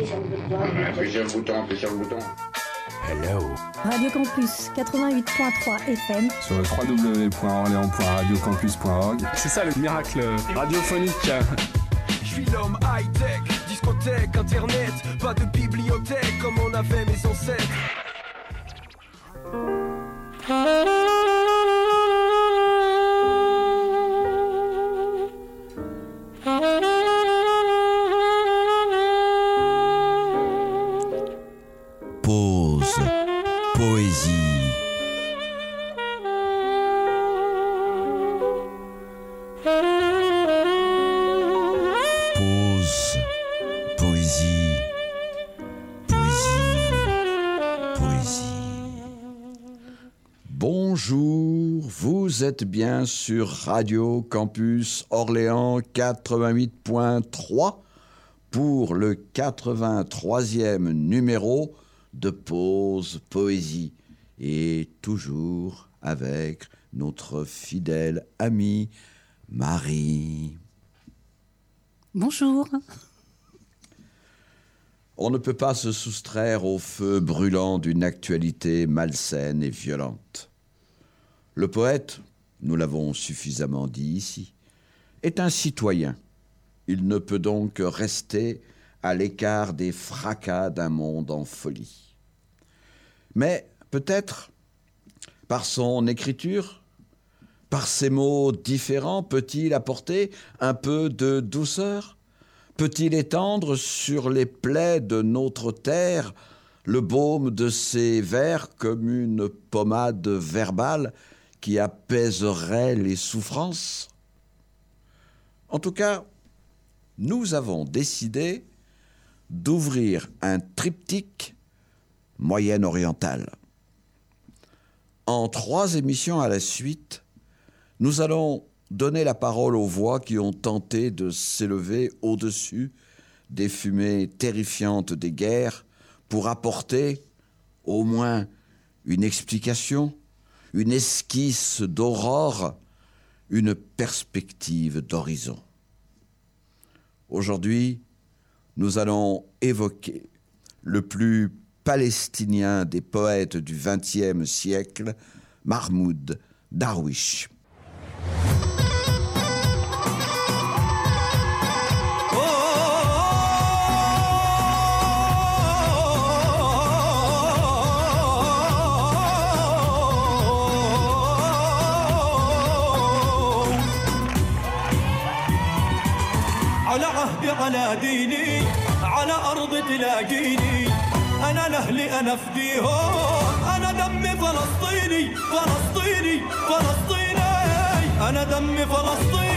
Appuie sur le bouton, appuie sur le bouton. Hello. Radio Campus 88.3 FM. Sur le www.orléans.radiocampus.org. C'est ça le miracle radiophonique. Je suis l'homme high-tech, discothèque, internet, pas de bibliothèque comme on avait mes ancêtres. Vous êtes bien sur Radio Campus Orléans 88.3 pour le 83e numéro de Pause Poésie et toujours avec notre fidèle amie Marie. Bonjour. On ne peut pas se soustraire au feu brûlant d'une actualité malsaine et violente. Le poète, nous l'avons suffisamment dit ici, est un citoyen. Il ne peut donc rester à l'écart des fracas d'un monde en folie. Mais peut-être, par son écriture, par ses mots différents, peut-il apporter un peu de douceur? Peut-il étendre sur les plaies de notre terre le baume de ses vers comme une pommade verbale qui apaiserait les souffrances En tout cas, nous avons décidé d'ouvrir un triptyque moyen-oriental. En trois émissions à la suite, nous allons donner la parole aux voix qui ont tenté de s'élever au-dessus des fumées terrifiantes des guerres pour apporter au moins une explication, une esquisse d'aurore, une perspective d'horizon. Aujourd'hui, nous allons évoquer le plus palestinien des poètes du XXe siècle, Mahmoud Darwish. على ديني على أرض تلاقيني. أنا لأهلي أنا فديهم أنا دمي فلسطيني فلسطيني فلسطيني. أنا دمي فلسطيني.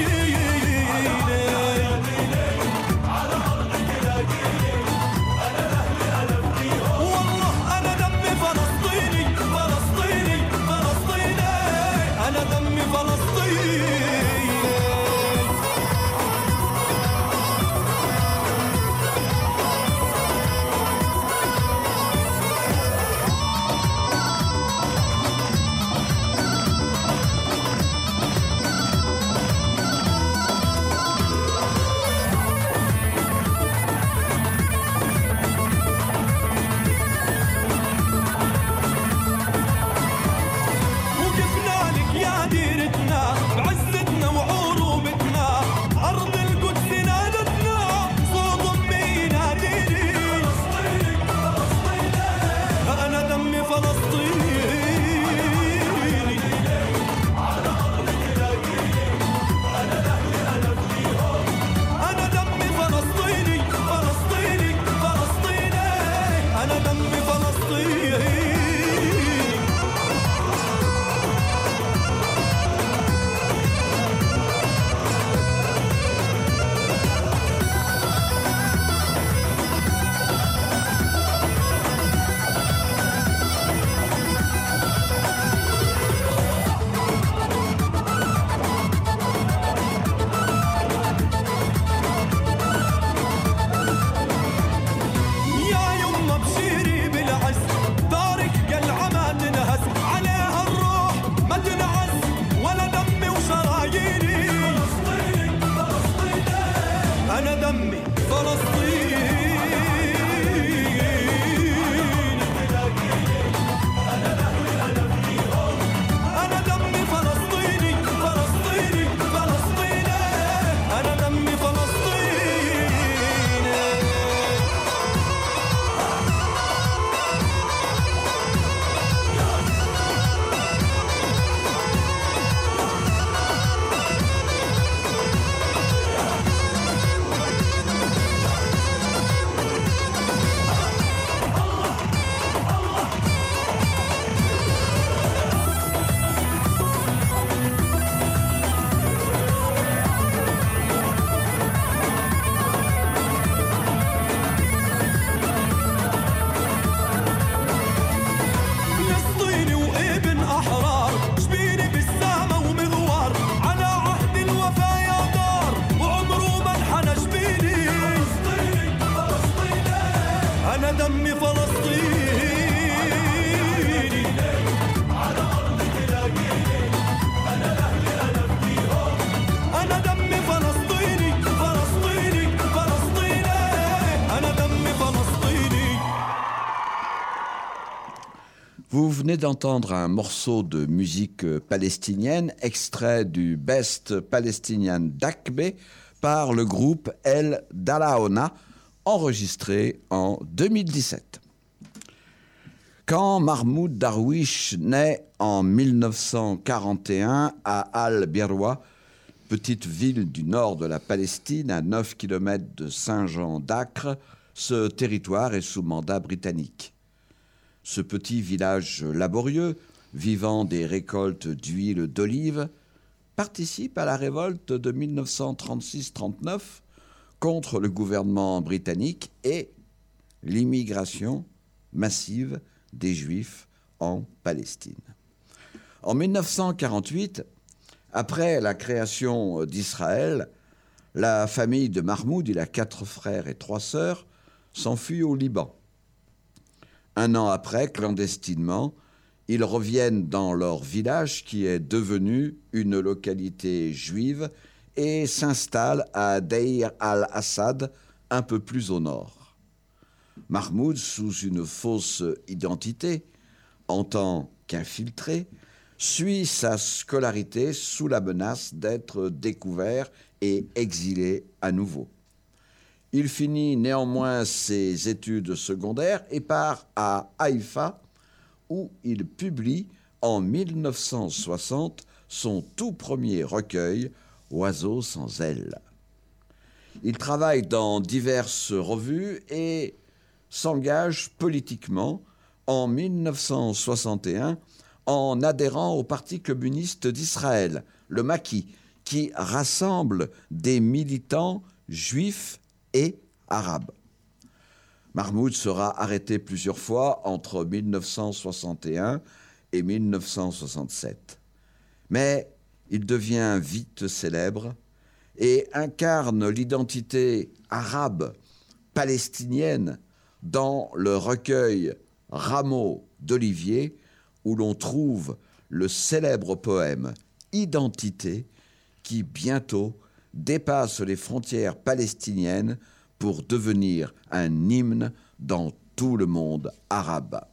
Venez d'entendre un morceau de musique euh, palestinienne, extrait du Best Palestinian Dakbe par le groupe El Dalaona, enregistré en 2017. Quand Mahmoud Darwish naît en 1941 à Al-Birwa, petite ville du nord de la Palestine, à 9 km de Saint-Jean d'Acre, ce territoire est sous mandat britannique. Ce petit village laborieux, vivant des récoltes d'huile d'olive, participe à la révolte de 1936-39 contre le gouvernement britannique et l'immigration massive des Juifs en Palestine. En 1948, après la création d'Israël, la famille de Mahmoud, il a quatre frères et trois sœurs, s'enfuit au Liban. Un an après, clandestinement, ils reviennent dans leur village qui est devenu une localité juive et s'installent à Deir al-Assad, un peu plus au nord. Mahmoud, sous une fausse identité, en tant qu'infiltré, suit sa scolarité sous la menace d'être découvert et exilé à nouveau. Il finit néanmoins ses études secondaires et part à Haïfa, où il publie en 1960 son tout premier recueil, Oiseaux sans ailes. Il travaille dans diverses revues et s'engage politiquement en 1961 en adhérant au Parti communiste d'Israël, le Maquis, qui rassemble des militants juifs et arabes. Mahmoud sera arrêté plusieurs fois entre 1961 et 1967. Mais il devient vite célèbre et incarne l'identité arabe palestinienne dans le recueil Rameaux d'Olivier, où l'on trouve le célèbre poème Identité, qui bientôt dépasse les frontières palestiniennes pour devenir un hymne dans tout le monde arabe.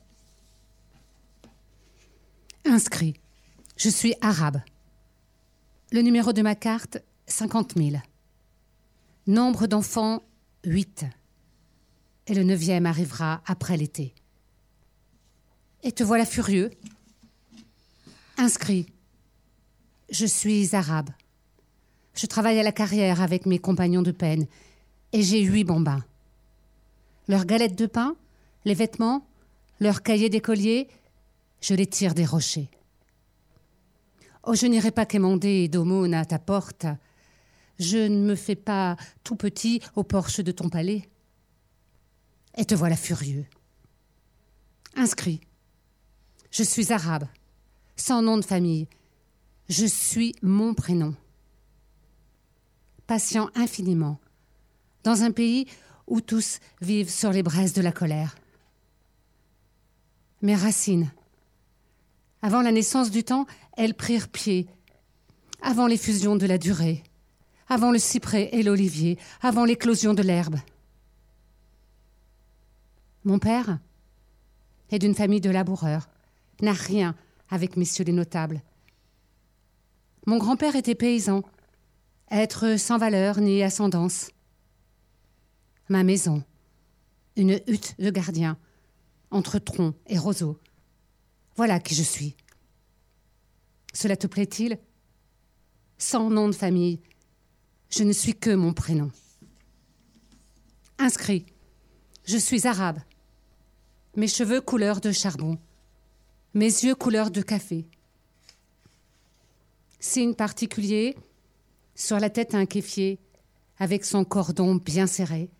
Inscrit. Je suis arabe. Le numéro de ma carte, 50 000. Nombre d'enfants, 8. Et le neuvième arrivera après l'été. Et te voilà furieux. Inscrit. Je suis arabe. Je travaille à la carrière avec mes compagnons de peine et j'ai huit bambins. Leurs galettes de pain, les vêtements, leurs cahiers d'écolier, je les tire des rochers. Oh, je n'irai pas quémander d'aumône à ta porte. Je ne me fais pas tout petit au porche de ton palais. Et te voilà furieux. Inscrit. Je suis arabe, sans nom de famille. Je suis mon prénom. Patient infiniment, dans un pays où tous vivent sur les braises de la colère. Mes racines. Avant la naissance du temps, elles prirent pied. Avant l'effusion de la durée. Avant le cyprès et l'olivier. Avant l'éclosion de l'herbe. Mon père est d'une famille de laboureurs, n'a rien avec messieurs les notables. Mon grand-père était paysan, être sans valeur ni ascendance. Ma maison, une hutte de gardien, entre troncs et roseaux. Voilà qui je suis. Cela te plaît-il? Sans nom de famille, je ne suis que mon prénom. Inscrit, je suis arabe. Mes cheveux couleur de charbon, mes yeux couleur de café. Signe particulier, sur la tête un kéfier, avec son cordon bien serré.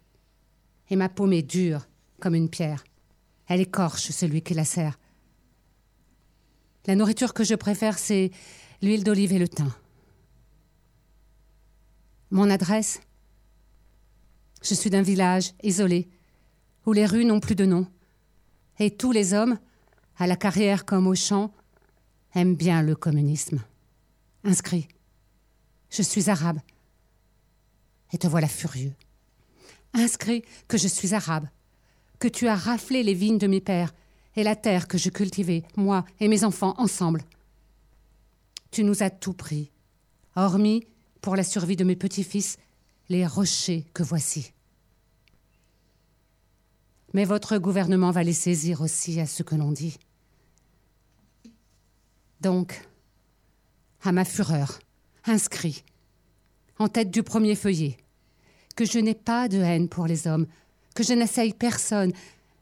Et ma paume est dure comme une pierre. Elle écorche celui qui la serre. La nourriture que je préfère, c'est l'huile d'olive et le thym. Mon adresse? Je suis d'un village isolé, où les rues n'ont plus de nom. Et tous les hommes, à la carrière comme au champ, aiment bien le communisme. Inscrit. Je suis arabe. Et te voilà furieux. Inscrit que je suis arabe, que tu as raflé les vignes de mes pères et la terre que je cultivais, moi et mes enfants ensemble. Tu nous as tout pris, hormis, pour la survie de mes petits-fils, les rochers que voici. Mais votre gouvernement va les saisir aussi à ce que l'on dit. Donc, à ma fureur, inscrit, en tête du premier feuillet, que je n'ai pas de haine pour les hommes, que je n'assaille personne,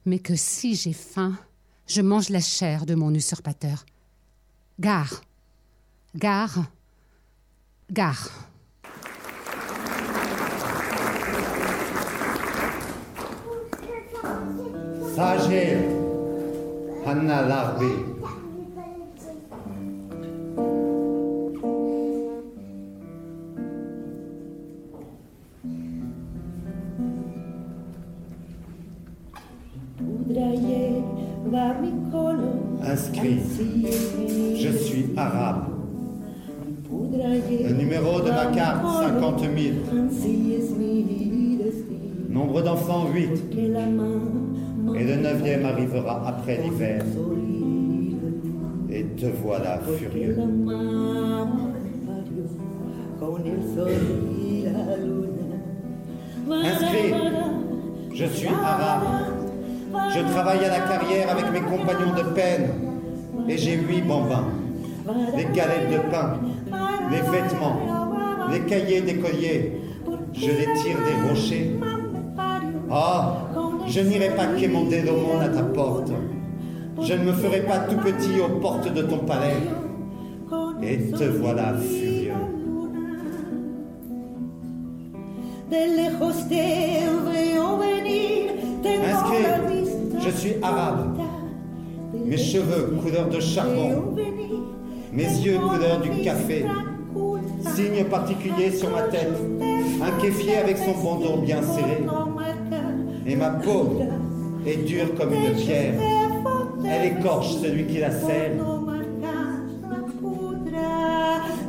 mais que si j'ai faim, je mange la chair de mon usurpateur. Gare, gare, gare. Hanna Larbi. Inscrit, je suis arabe. Le numéro de ma carte, 50 000. Nombre d'enfants, 8. Et le neuvième arrivera après l'hiver. Et te voilà furieux. Inscrit, je suis arabe. Je travaille à la carrière avec mes compagnons de peine. Et j'ai huit bambins. Les galettes de pain, les vêtements, les cahiers d'écoliers. Je les tire des rochers. Ah, je n'irai pas quémander l'aumône à ta porte. Je ne me ferai pas tout petit aux portes de ton palais. Et te voilà furieux. Je suis arabe. Mes cheveux couleur de charbon. Mes yeux couleur du café. Signe particulier sur ma tête. Un kéfier avec son bandeau bien serré. Et ma peau est dure comme une pierre. Elle écorche celui qui la serre.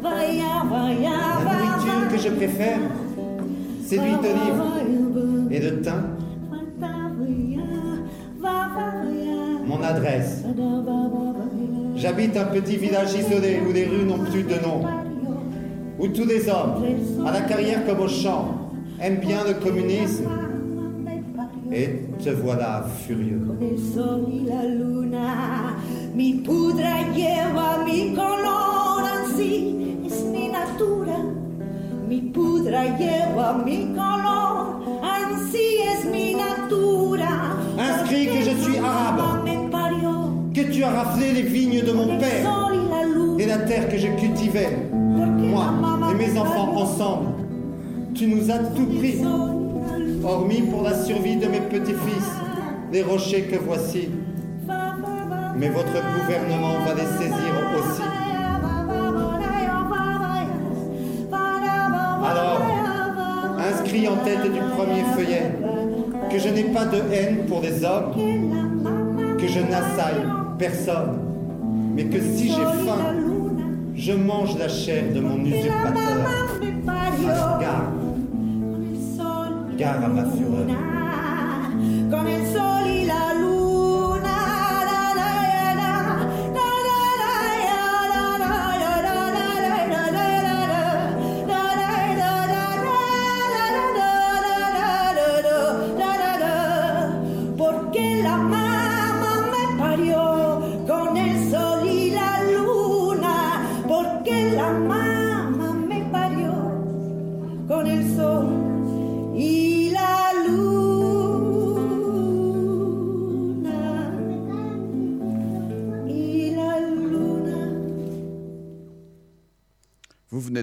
La nourriture que je préfère, c'est l'huile d'olive et de thym. J'habite un petit village isolé où les rues n'ont plus de nom. Où tous les hommes, à la carrière comme au champ, aiment bien le communisme. Et te voilà furieux. Inscrit que je suis arabe, que tu as raflé les vignes de mon père et la terre que je cultivais, moi et mes enfants ensemble. Tu nous as tout pris, hormis pour la survie de mes petits-fils, les rochers que voici. Mais votre gouvernement va les saisir aussi. Alors, inscrit en tête du premier feuillet, que je n'ai pas de haine pour les hommes, que je n'assaille personne, mais que si j'ai faim, je mange la chair de mon usurpateur. Gare, gare à ma fureur.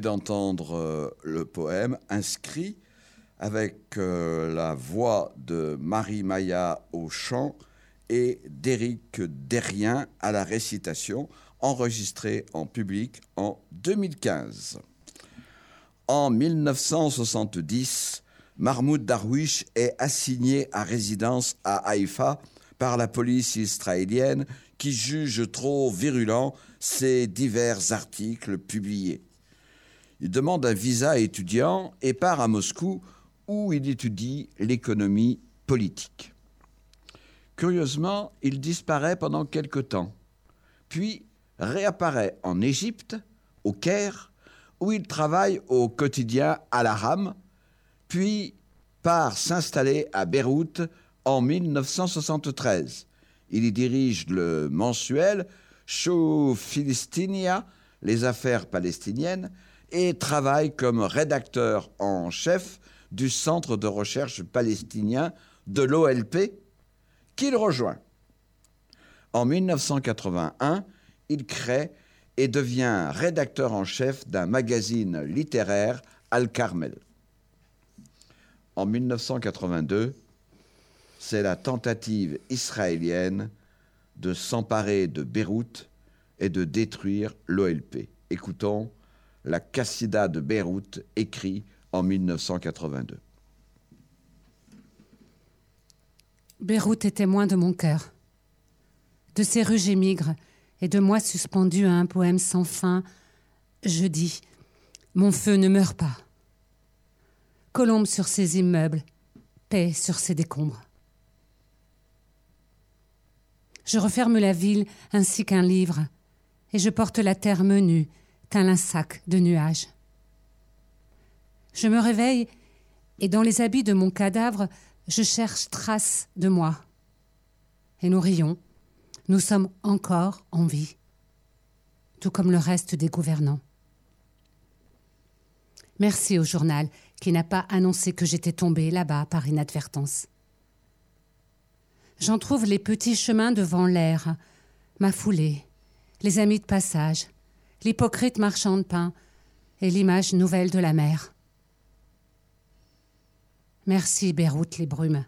D'entendre euh, le poème inscrit avec euh, la voix de Marie Maya au chant et d'Éric Derrien à la récitation, enregistré en public en 2015. En 1970, Mahmoud Darwish est assigné à résidence à Haïfa par la police israélienne qui juge trop virulent ses divers articles publiés. Il demande un visa étudiant et part à Moscou où il étudie l'économie politique. Curieusement, il disparaît pendant quelque temps, puis réapparaît en Égypte, au Caire, où il travaille au quotidien Al-Aram, puis part s'installer à Beyrouth en 1973. Il y dirige le mensuel Show Philistinia, les affaires palestiniennes, et travaille comme rédacteur en chef du Centre de recherche palestinien de l'OLP, qu'il rejoint. En 1981, il crée et devient rédacteur en chef d'un magazine littéraire, Al-Carmel. En 1982, c'est la tentative israélienne de s'emparer de Beyrouth et de détruire l'OLP. Écoutons la Cassida de Beyrouth, écrit en 1982. Beyrouth est témoin de mon cœur. De ses rues j'émigre, et de moi suspendu à un poème sans fin, je dis Mon feu ne meurt pas. Colombe sur ses immeubles, paix sur ses décombres. Je referme la ville ainsi qu'un livre, et je porte la terre menue, tel un sac de nuages. Je me réveille, et dans les habits de mon cadavre, je cherche trace de moi. Et nous rions. Nous sommes encore en vie, tout comme le reste des gouvernants. Merci au journal qui n'a pas annoncé que j'étais tombée là-bas par inadvertance. J'en trouve les petits chemins devant l'air, ma foulée, les amis de passage, l'hypocrite marchand de pain et l'image nouvelle de la mer. Merci, Beyrouth, les brumes.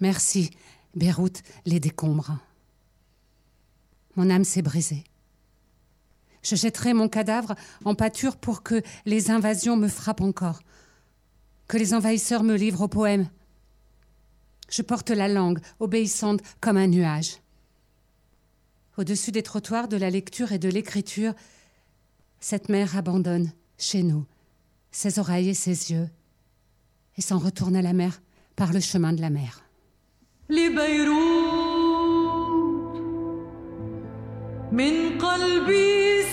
Merci, Beyrouth, les décombres. Mon âme s'est brisée. Je jetterai mon cadavre en pâture pour que les invasions me frappent encore, que les envahisseurs me livrent au poème. Je porte la langue, obéissante comme un nuage Au-dessus des trottoirs de la lecture et de l'écriture, cette mère abandonne, chez nous, ses oreilles et ses yeux, et s'en retourne à la mer par le chemin de la mer. لبيروت من قلبي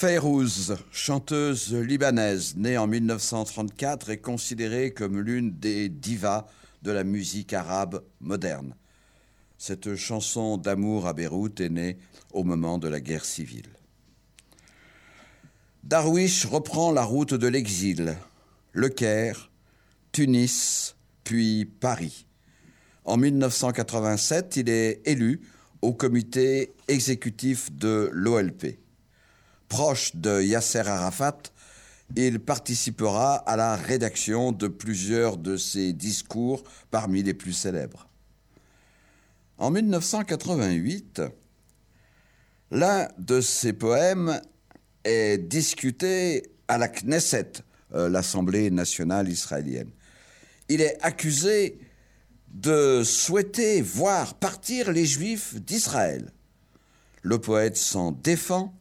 Fayrouz, chanteuse libanaise née en 1934, est considérée comme l'une des divas de la musique arabe moderne. Cette chanson d'amour à Beyrouth est née au moment de la guerre civile. Darwish reprend la route de l'exil, Le Caire, Tunis, puis Paris. En 1987, il est élu au comité exécutif de l'OLP. Proche de Yasser Arafat, il participera à la rédaction de plusieurs de ses discours parmi les plus célèbres. En 1988, l'un de ses poèmes est discuté à la Knesset, euh, l'Assemblée nationale israélienne. Il est accusé de souhaiter voir partir les Juifs d'Israël. Le poète s'en défend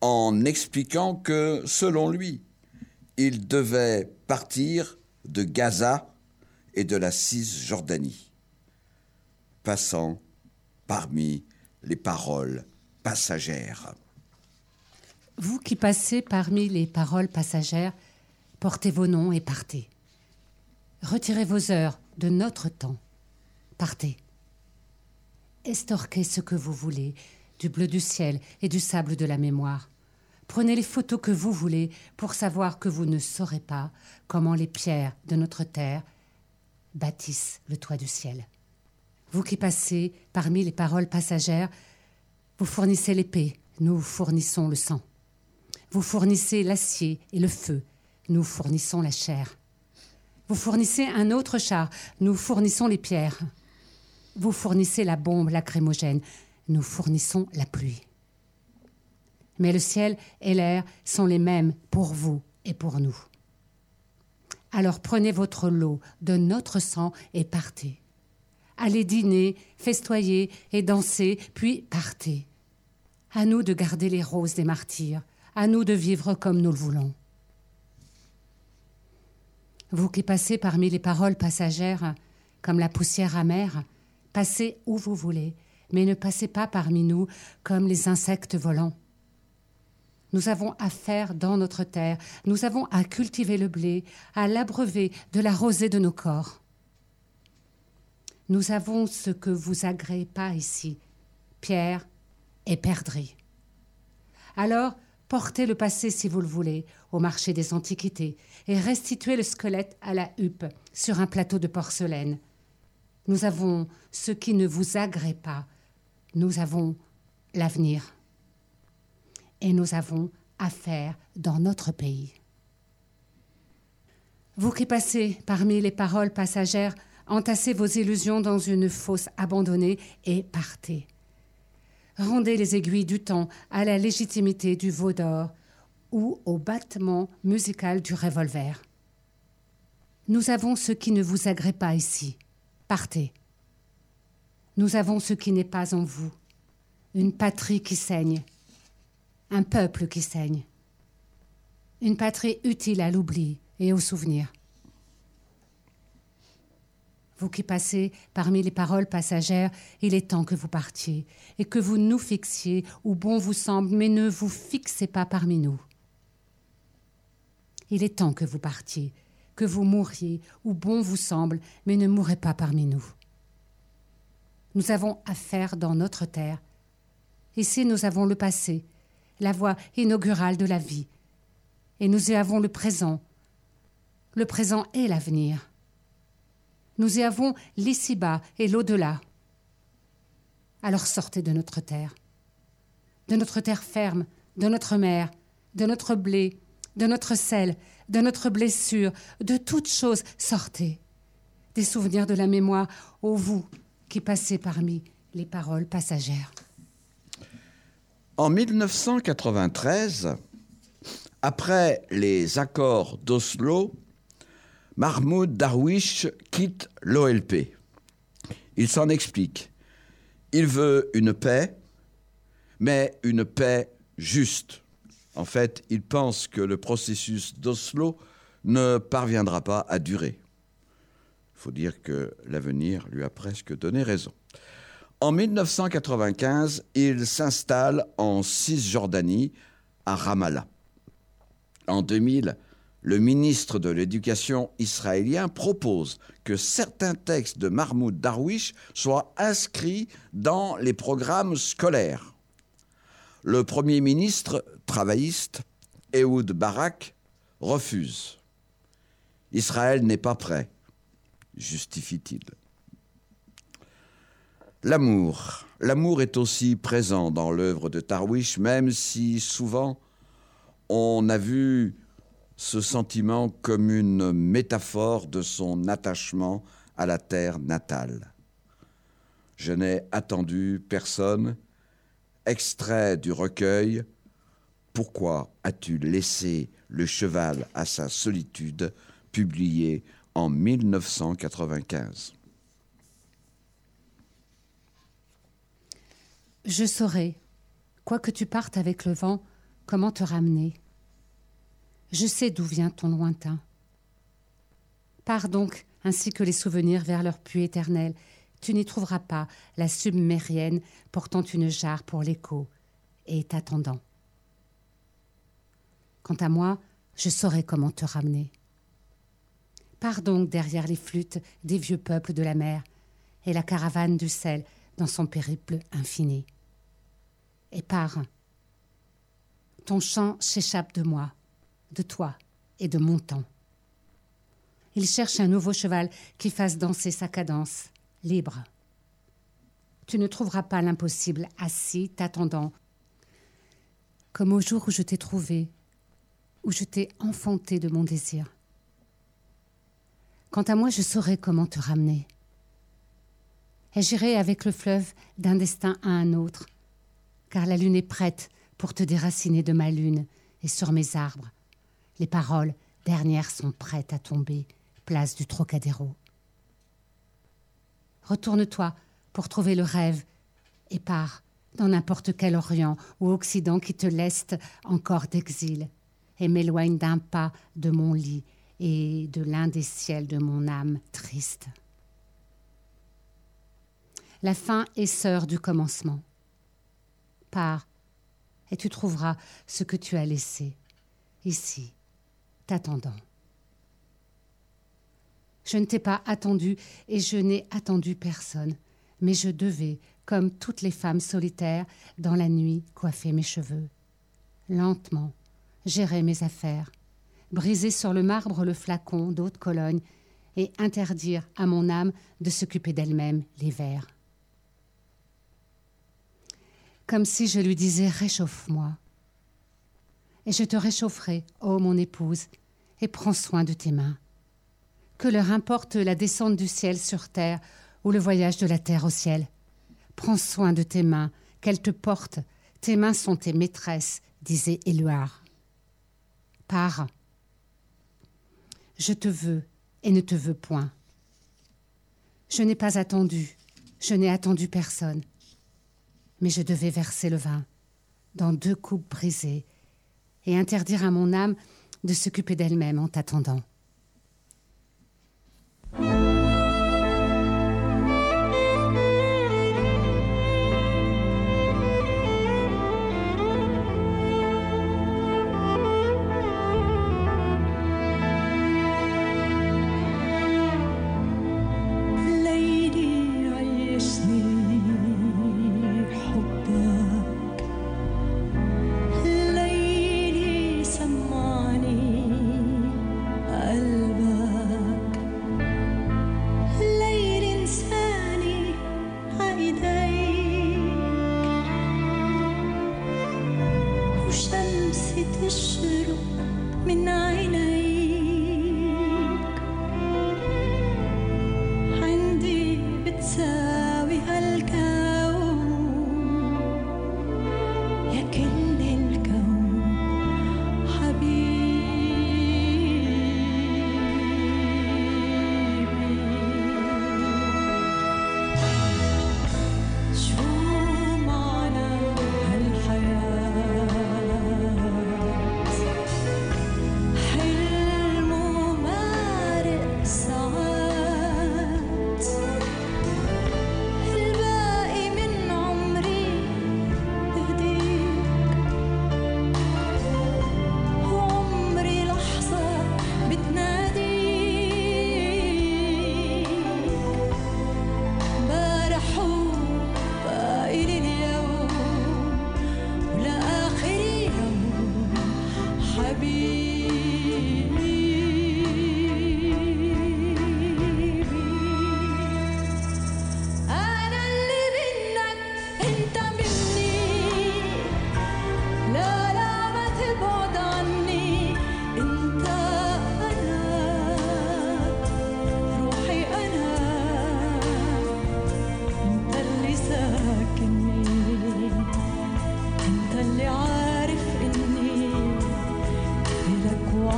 en expliquant que, selon lui, ils devaient partir de Gaza et de la Cisjordanie, passant parmi les paroles passagères. Vous qui passez parmi les paroles passagères, portez vos noms et partez. Retirez vos heures de notre temps. Partez. Estorquez ce que vous voulez, du bleu du ciel et du sable de la mémoire. Prenez les photos que vous voulez pour savoir que vous ne saurez pas comment les pierres de notre terre bâtissent le toit du ciel. Vous qui passez parmi les paroles passagères, vous fournissez l'épée, nous fournissons le sang. Vous fournissez l'acier et le feu, nous fournissons la chair. Vous fournissez un autre char, nous fournissons les pierres. Vous fournissez la bombe lacrymogène, nous fournissons la pluie. Mais le ciel et l'air sont les mêmes pour vous et pour nous. Alors prenez votre lot de notre sang et partez. Allez dîner, festoyer et danser, puis partez. À nous de garder les roses des martyrs, à nous de vivre comme nous le voulons. Vous qui passez parmi les paroles passagères, comme la poussière amère, passez où vous voulez, mais ne passez pas parmi nous comme les insectes volants. Nous avons à faire dans notre terre, nous avons à cultiver le blé, à l'abreuver de la rosée de nos corps. Nous avons ce que vous agréez pas ici, pierre et perdrix. Alors, portez le passé si vous le voulez au marché des antiquités et restituez le squelette à la huppe sur un plateau de porcelaine. Nous avons ce qui ne vous agrée pas. Nous avons l'avenir. Et nous avons affaire dans notre pays. Vous qui passez parmi les paroles passagères, entassez vos illusions dans une fosse abandonnée et partez. Rendez les aiguilles du temps à la légitimité du veau d'or ou au battement musical du revolver. Nous avons ce qui ne vous agrée pas ici. Partez. Nous avons ce qui n'est pas en vous. Une patrie qui saigne. Un peuple qui saigne. Une patrie utile à l'oubli et au souvenir. Vous qui passez parmi les paroles passagères, il est temps que vous partiez et que vous nous fixiez où bon vous semble, mais ne vous fixez pas parmi nous. Il est temps que vous partiez, que vous mouriez où bon vous semble, mais ne mourrez pas parmi nous. Nous avons affaire dans notre terre. Ici, nous avons le passé, la voie inaugurale de la vie, et nous y avons le présent, le présent et l'avenir. Nous y avons l'ici-bas et l'au-delà. Alors sortez de notre terre, de notre terre ferme, de notre mer, de notre blé, de notre sel, de notre blessure, de toutes choses, sortez. Des souvenirs de la mémoire, ô vous qui passez parmi les paroles passagères. En 1993, après les accords d'Oslo, Mahmoud Darwish quitte l'OLP. Il s'en explique. Il veut une paix, mais une paix juste. En fait, il pense que le processus d'Oslo ne parviendra pas à durer. Il faut dire que l'avenir lui a presque donné raison. En 1995, il s'installe en Cisjordanie, à Ramallah. En 2000, le ministre de l'Éducation israélien propose que certains textes de Mahmoud Darwish soient inscrits dans les programmes scolaires. Le Premier ministre travailliste, Ehud Barak, refuse. Israël n'est pas prêt, justifie-t-il. L'amour. L'amour est aussi présent dans l'œuvre de Darwish, même si souvent on a vu ce sentiment comme une métaphore de son attachement à la terre natale. Je n'ai attendu personne, extrait du recueil Pourquoi as-tu laissé le cheval à sa solitude, publié en 1995. Je saurai, quoi que tu partes avec le vent, comment te ramener? Je sais d'où vient ton lointain. Pars donc, ainsi que les souvenirs, vers leur puits éternel. Tu n'y trouveras pas la submérienne portant une jarre pour l'écho et t'attendant. Quant à moi, je saurai comment te ramener. Pars donc derrière les flûtes des vieux peuples de la mer et la caravane du sel dans son périple infini. Et pars. Ton chant s'échappe de moi, de toi et de mon temps. Il cherche un nouveau cheval qui fasse danser sa cadence, libre. Tu ne trouveras pas l'impossible assis, t'attendant, comme au jour où je t'ai trouvé, où je t'ai enfanté de mon désir. Quant à moi, je saurai comment te ramener. Et j'irai avec le fleuve d'un destin à un autre, car la lune est prête pour te déraciner de ma lune et sur mes arbres. Les paroles dernières sont prêtes à tomber, place du Trocadéro. Retourne-toi pour trouver le rêve et pars dans n'importe quel Orient ou Occident qui te leste encore d'exil et m'éloigne d'un pas de mon lit et de l'un des ciels de mon âme triste. La fin est sœur du commencement. Pars, et tu trouveras ce que tu as laissé, ici, t'attendant. Je ne t'ai pas attendu et je n'ai attendu personne, mais je devais, comme toutes les femmes solitaires, dans la nuit, coiffer mes cheveux. Lentement, gérer mes affaires, briser sur le marbre le flacon d'eau de Cologne et interdire à mon âme de s'occuper d'elle-même l'hiver. Comme si je lui disais Réchauffe-moi. Et je te réchaufferai, ô mon épouse, et prends soin de tes mains. Que leur importe la descente du ciel sur terre ou le voyage de la terre au ciel. Prends soin de tes mains, qu'elles te portent. Tes mains sont tes maîtresses, disait Éluard. Pars. Je te veux et ne te veux point. Je n'ai pas attendu, je n'ai attendu personne. Mais je devais verser le vin dans deux coupes brisées et interdire à mon âme de s'occuper d'elle-même en t'attendant.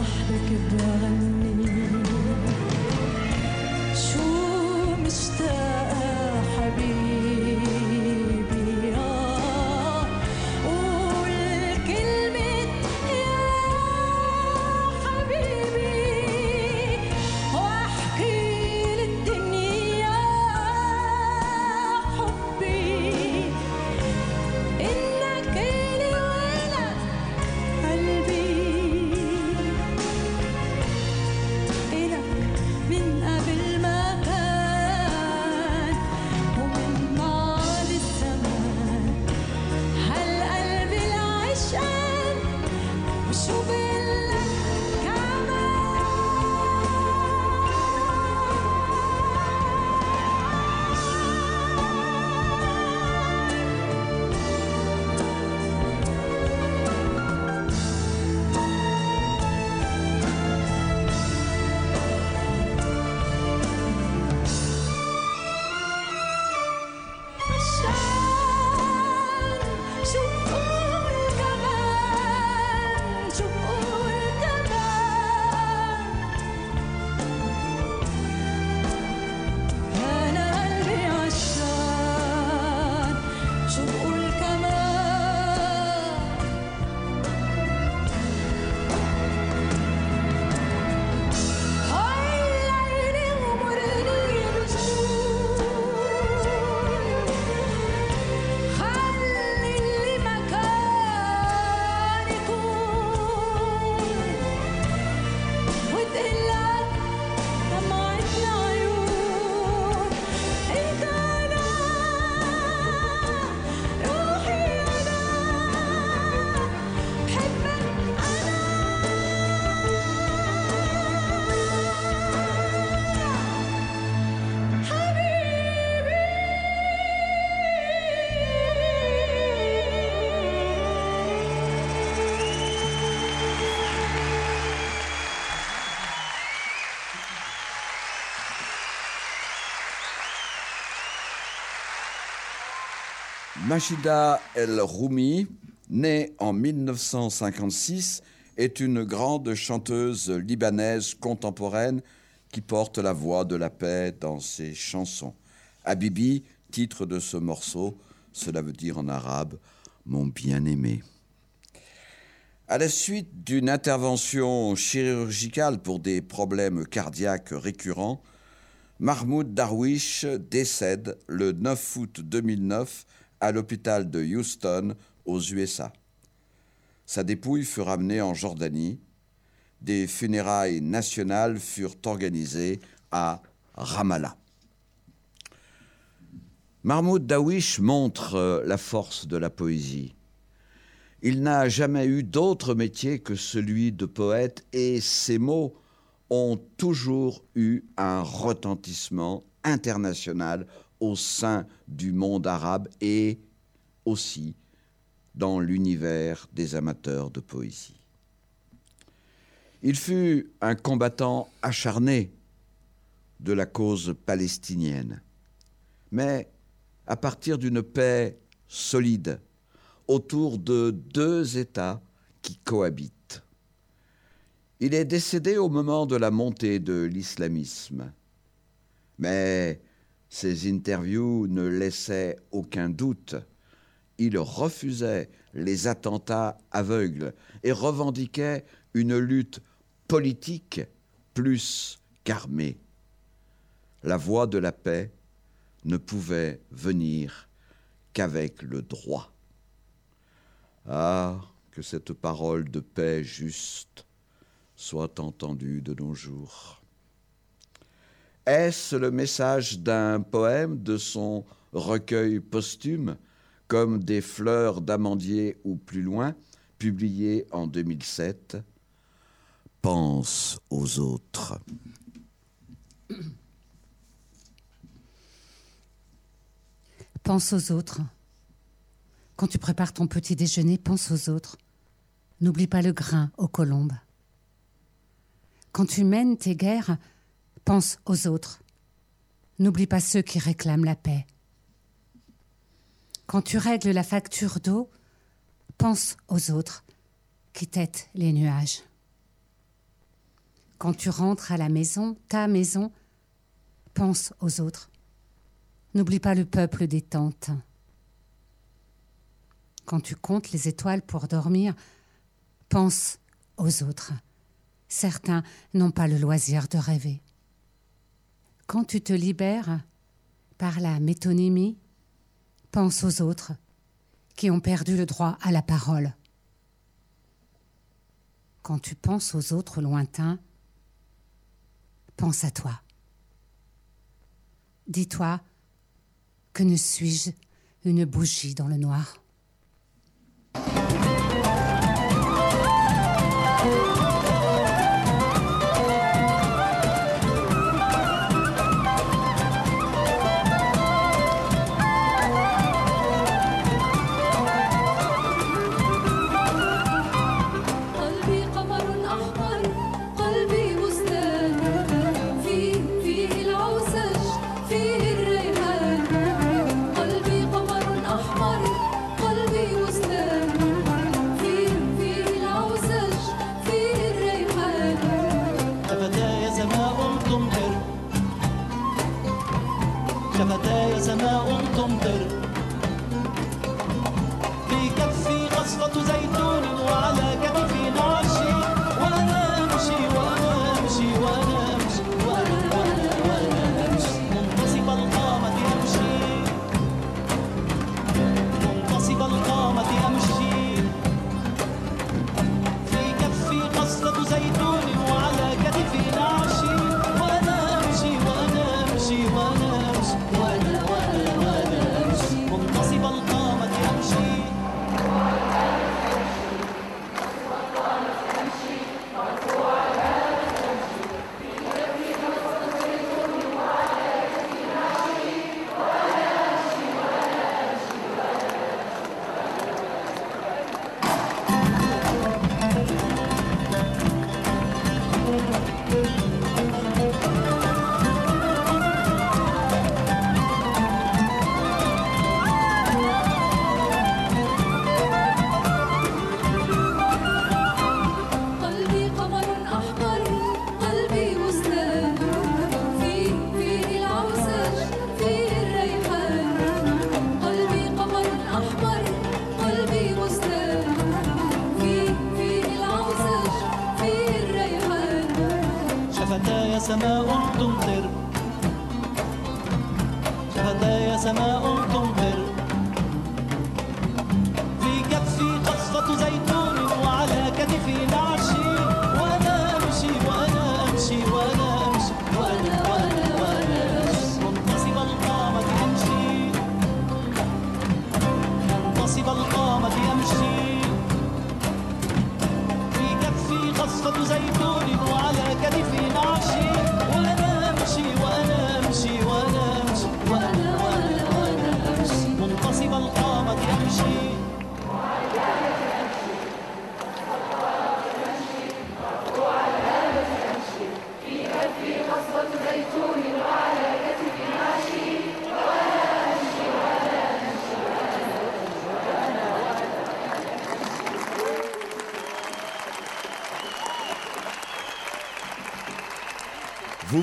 aşk peki böyle Majida El Roumi, née en 1956, est une grande chanteuse libanaise contemporaine qui porte la voix de la paix dans ses chansons. Habibi, titre de ce morceau, cela veut dire en arabe mon bien-aimé. À la suite d'une intervention chirurgicale pour des problèmes cardiaques récurrents, Mahmoud Darwish décède le 9 août 2009 à l'hôpital de Houston aux USA. Sa dépouille fut ramenée en Jordanie. Des funérailles nationales furent organisées à Ramallah. Mahmoud Darwish montre euh, la force de la poésie. Il n'a jamais eu d'autre métier que celui de poète et ses mots ont toujours eu un retentissement international au sein du monde arabe et aussi dans l'univers des amateurs de poésie. Il fut un combattant acharné de la cause palestinienne, mais à partir d'une paix solide autour de deux États qui cohabitent. Il est décédé au moment de la montée de l'islamisme, mais ses interviews ne laissaient aucun doute. Il refusait les attentats aveugles et revendiquait une lutte politique plus qu'armée. La voie de la paix ne pouvait venir qu'avec le droit. Ah, que cette parole de paix juste soit entendue de nos jours. Est-ce le message d'un poème de son recueil posthume, comme des fleurs d'amandier ou plus loin, publié en 2007 Pense aux autres. Pense aux autres. Quand tu prépares ton petit déjeuner, pense aux autres. N'oublie pas le grain aux colombes. Quand tu mènes tes guerres, pense aux autres. N'oublie pas ceux qui réclament la paix. Quand tu règles la facture d'eau, pense aux autres qui têtent les nuages. Quand tu rentres à la maison, ta maison, pense aux autres. N'oublie pas le peuple des tentes. Quand tu comptes les étoiles pour dormir, pense aux autres. Certains n'ont pas le loisir de rêver. Quand tu te libères par la métonymie, pense aux autres qui ont perdu le droit à la parole. Quand tu penses aux autres lointains, pense à toi. Dis-toi que ne suis-je une bougie dans le noir?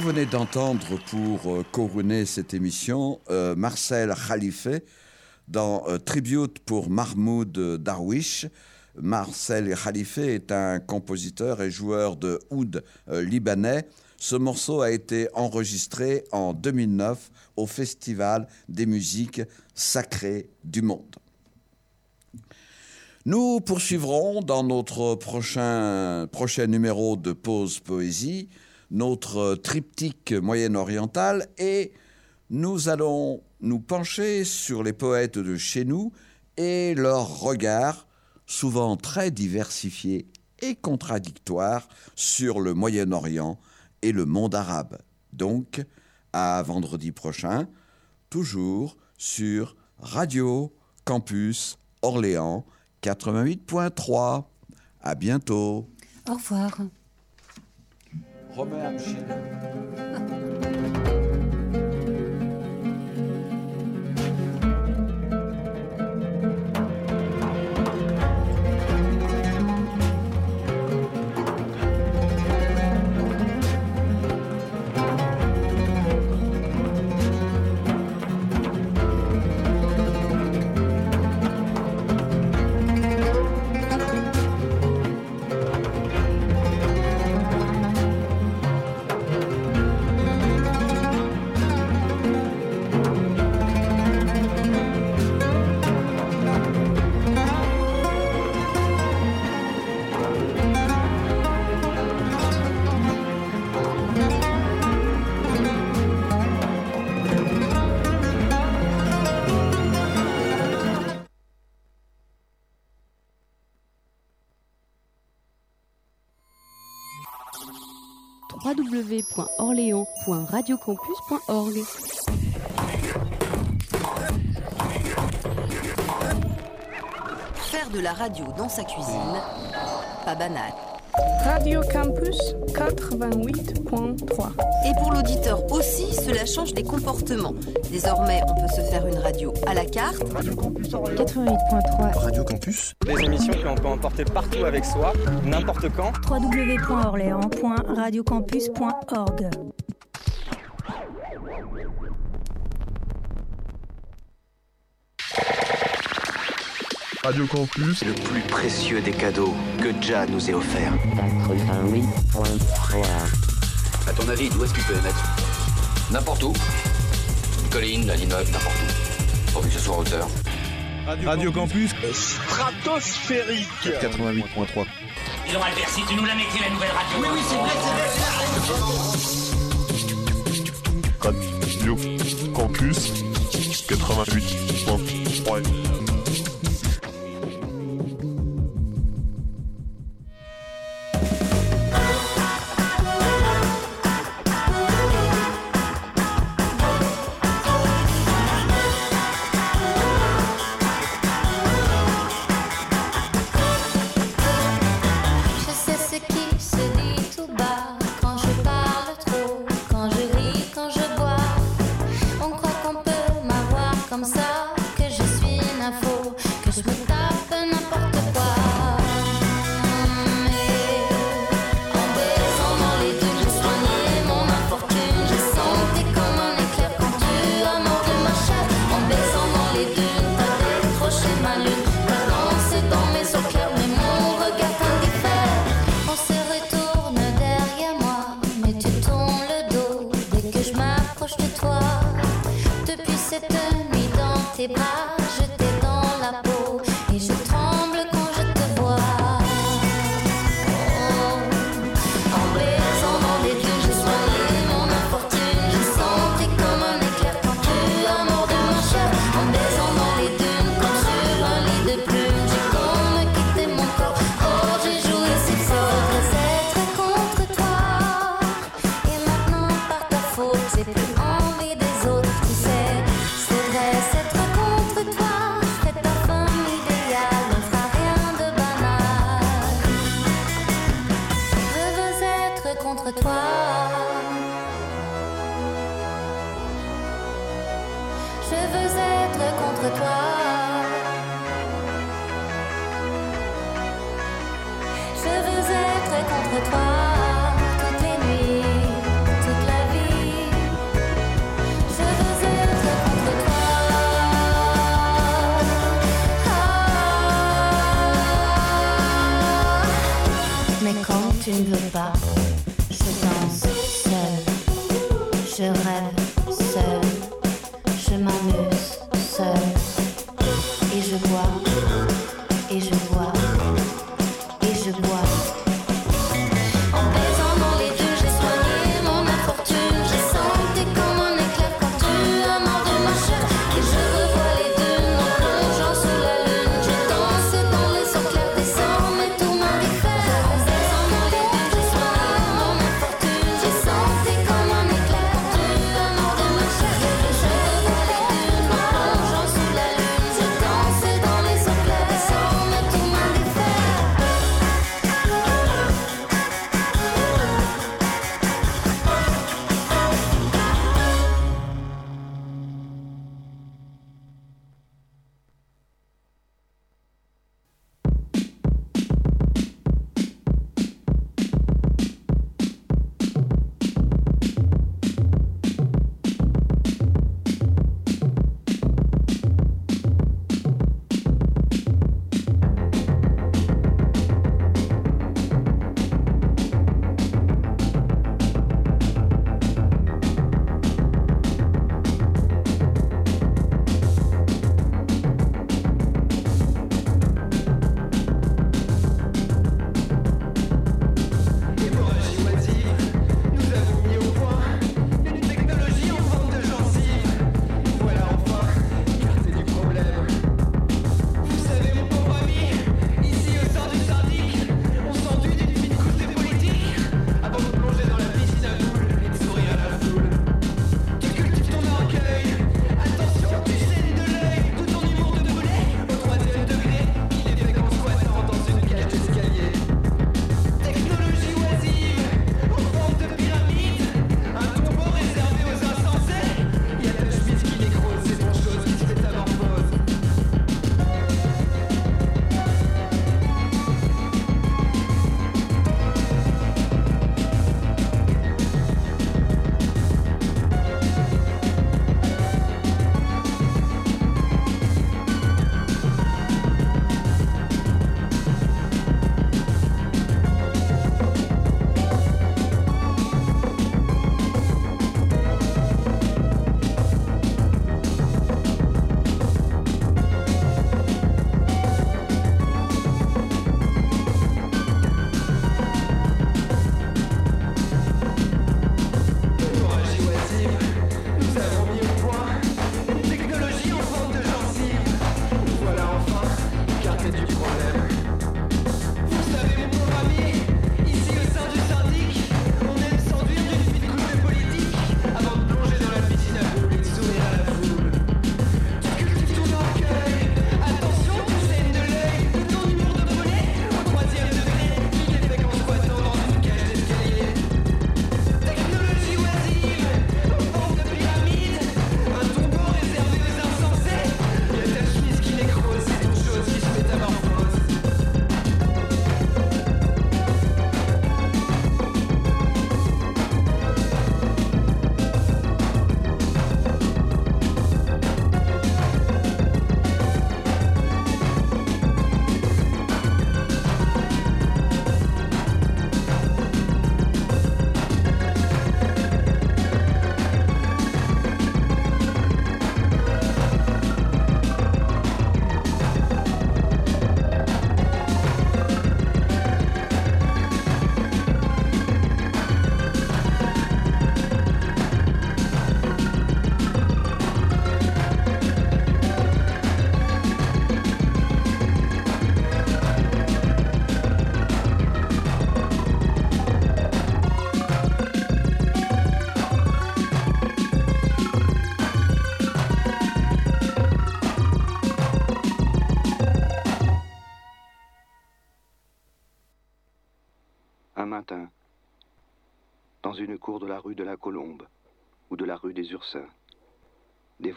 Venez d'entendre pour euh, couronner cette émission euh, Marcel Khalife dans euh, Tribute pour Mahmoud Darwish. Marcel Khalife est un compositeur et joueur de oud libanais. Ce morceau a été enregistré en 2009 au Festival des musiques sacrées du monde. Nous poursuivrons dans notre prochain, prochain numéro de Pause Poésie notre triptyque moyen-oriental et nous allons nous pencher sur les poètes de chez nous et leurs regards, souvent très diversifiés et contradictoires, sur le Moyen-Orient et le monde arabe. Donc, à vendredi prochain, toujours sur Radio Campus Orléans 88.3. À bientôt. Au revoir. Robert Schiller. www.orléans.radiocampus.org Faire de la radio dans sa cuisine, pas banal. Radio Campus 88.3. Et pour l'auditeur aussi, cela change les comportements. Désormais, on peut se faire une radio à la carte. 88.3. Radio Campus. Des émissions que l'on peut emporter partout avec soi, n'importe quand. www.orléans.radiocampus.org. Radio Campus. Le plus précieux des cadeaux que Jah nous ait offert. À ton avis, d'où est-ce qu'il peut émettre N'importe où. Une colline, un immeuble, n'importe où. Pourvu que ce soit en hauteur. Radio, Campus. Stratosphérique 88.3. Ils ont Albert, si tu nous la mettais la nouvelle radio. Oui, oui, c'est vrai, c'est Radio Campus 88.3.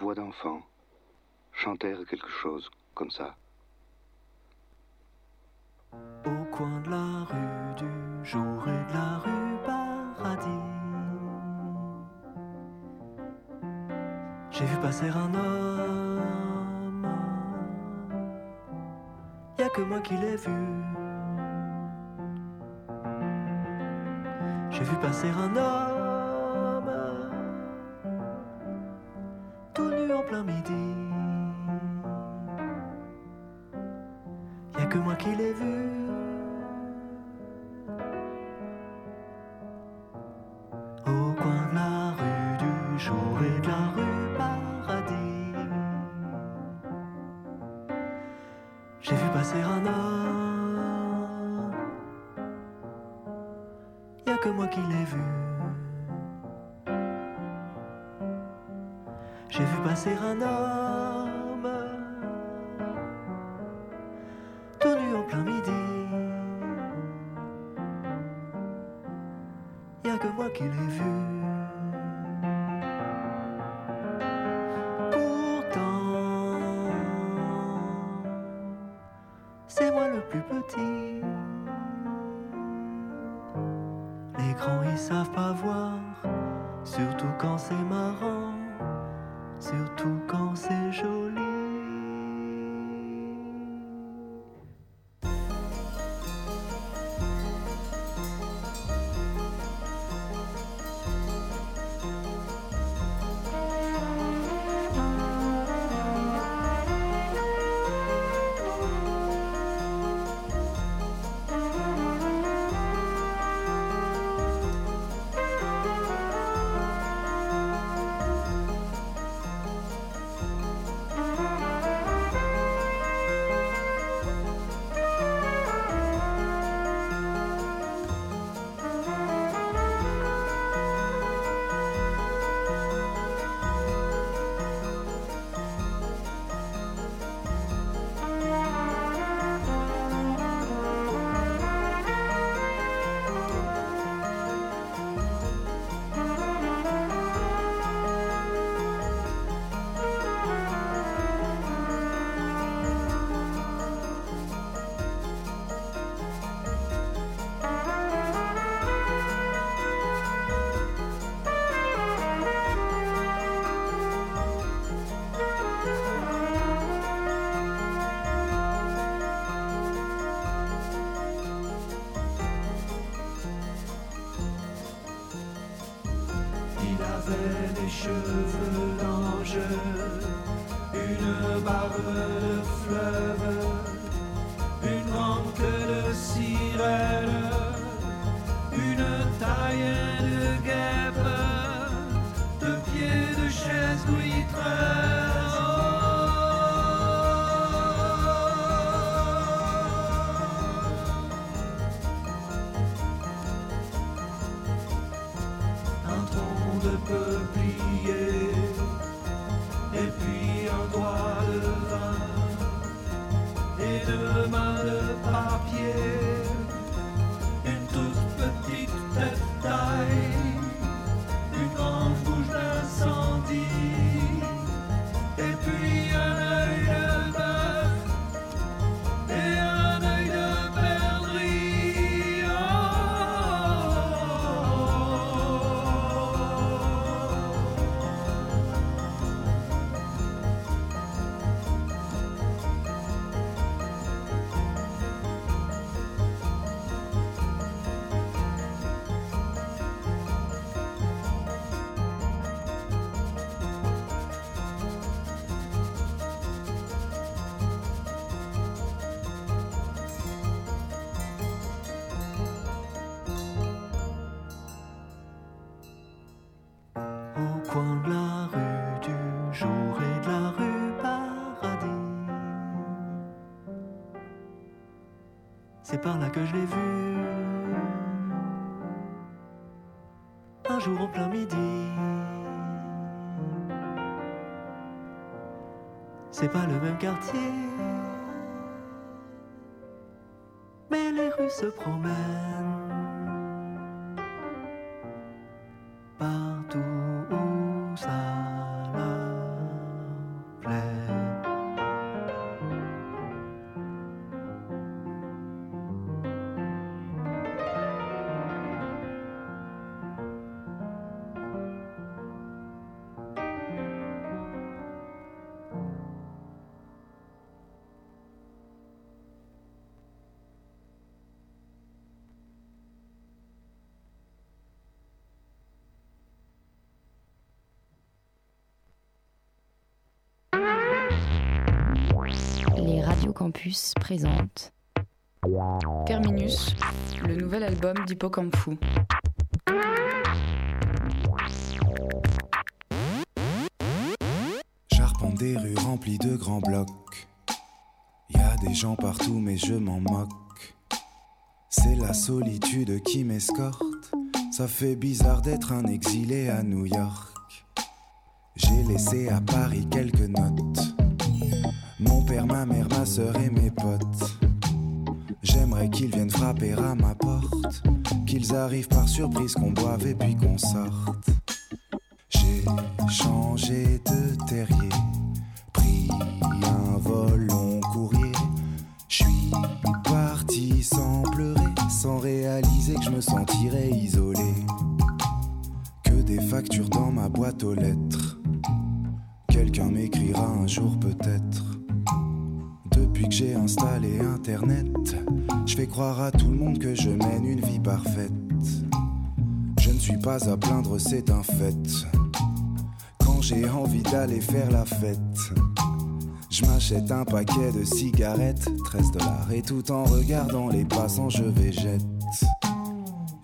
voix d'enfants chantèrent quelque chose comme ça. Au coin de la rue du jour et de la rue paradis, j'ai vu passer un homme. Y a que moi qui l'ai vu. J'ai vu passer un homme. c'est par là que je l'ai vu. Un jour en plein midi. C'est pas le même quartier. Mais les rues se promènent. Terminus, le nouvel album d'Hippocampe Fou. J'arpente des rues remplies de grands blocs. Y a des gens partout, mais je m'en moque. C'est la solitude qui m'escorte. Ça fait bizarre d'être un exilé à New York. J'ai laissé à Paris quelques notes. Mon père, ma mère, ma soeur et mes potes. J'aimerais qu'ils viennent frapper à ma porte. Qu'ils arrivent par surprise, qu'on boive et puis qu'on sorte. J'ai changé de terrier, pris un vol long courrier. Je parti sans pleurer, sans réaliser que je me sentirais isolé. Que des factures dans ma boîte aux lettres. Quelqu'un m'écrira un jour peut-être. Depuis que j'ai installé Internet, je fais croire à tout le monde que je mène une vie parfaite. Je ne suis pas à plaindre, c'est un fait. Quand j'ai envie d'aller faire la fête, je m'achète un paquet de cigarettes, 13 dollars, et tout en regardant les passants, je végète.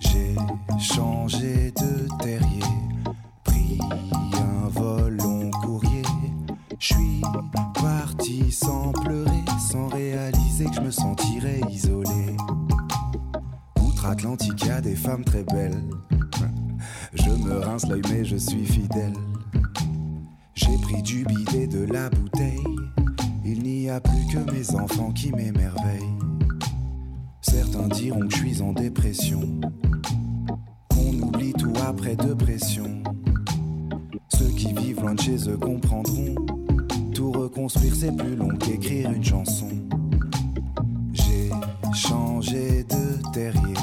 J'ai changé de terrier, pris sans pleurer, sans réaliser que je me sentirais isolé. Outre-Atlantique, y a des femmes très belles. Je me rince l'œil, mais je suis fidèle. J'ai pris du bidet de la bouteille. Il n'y a plus que mes enfants qui m'émerveillent. Certains diront que je suis en dépression. Qu'on oublie tout après de pression. Ceux qui vivent loin de chez eux comprendront. Tout reconstruire c'est plus long qu'écrire une chanson. J'ai changé de terrier,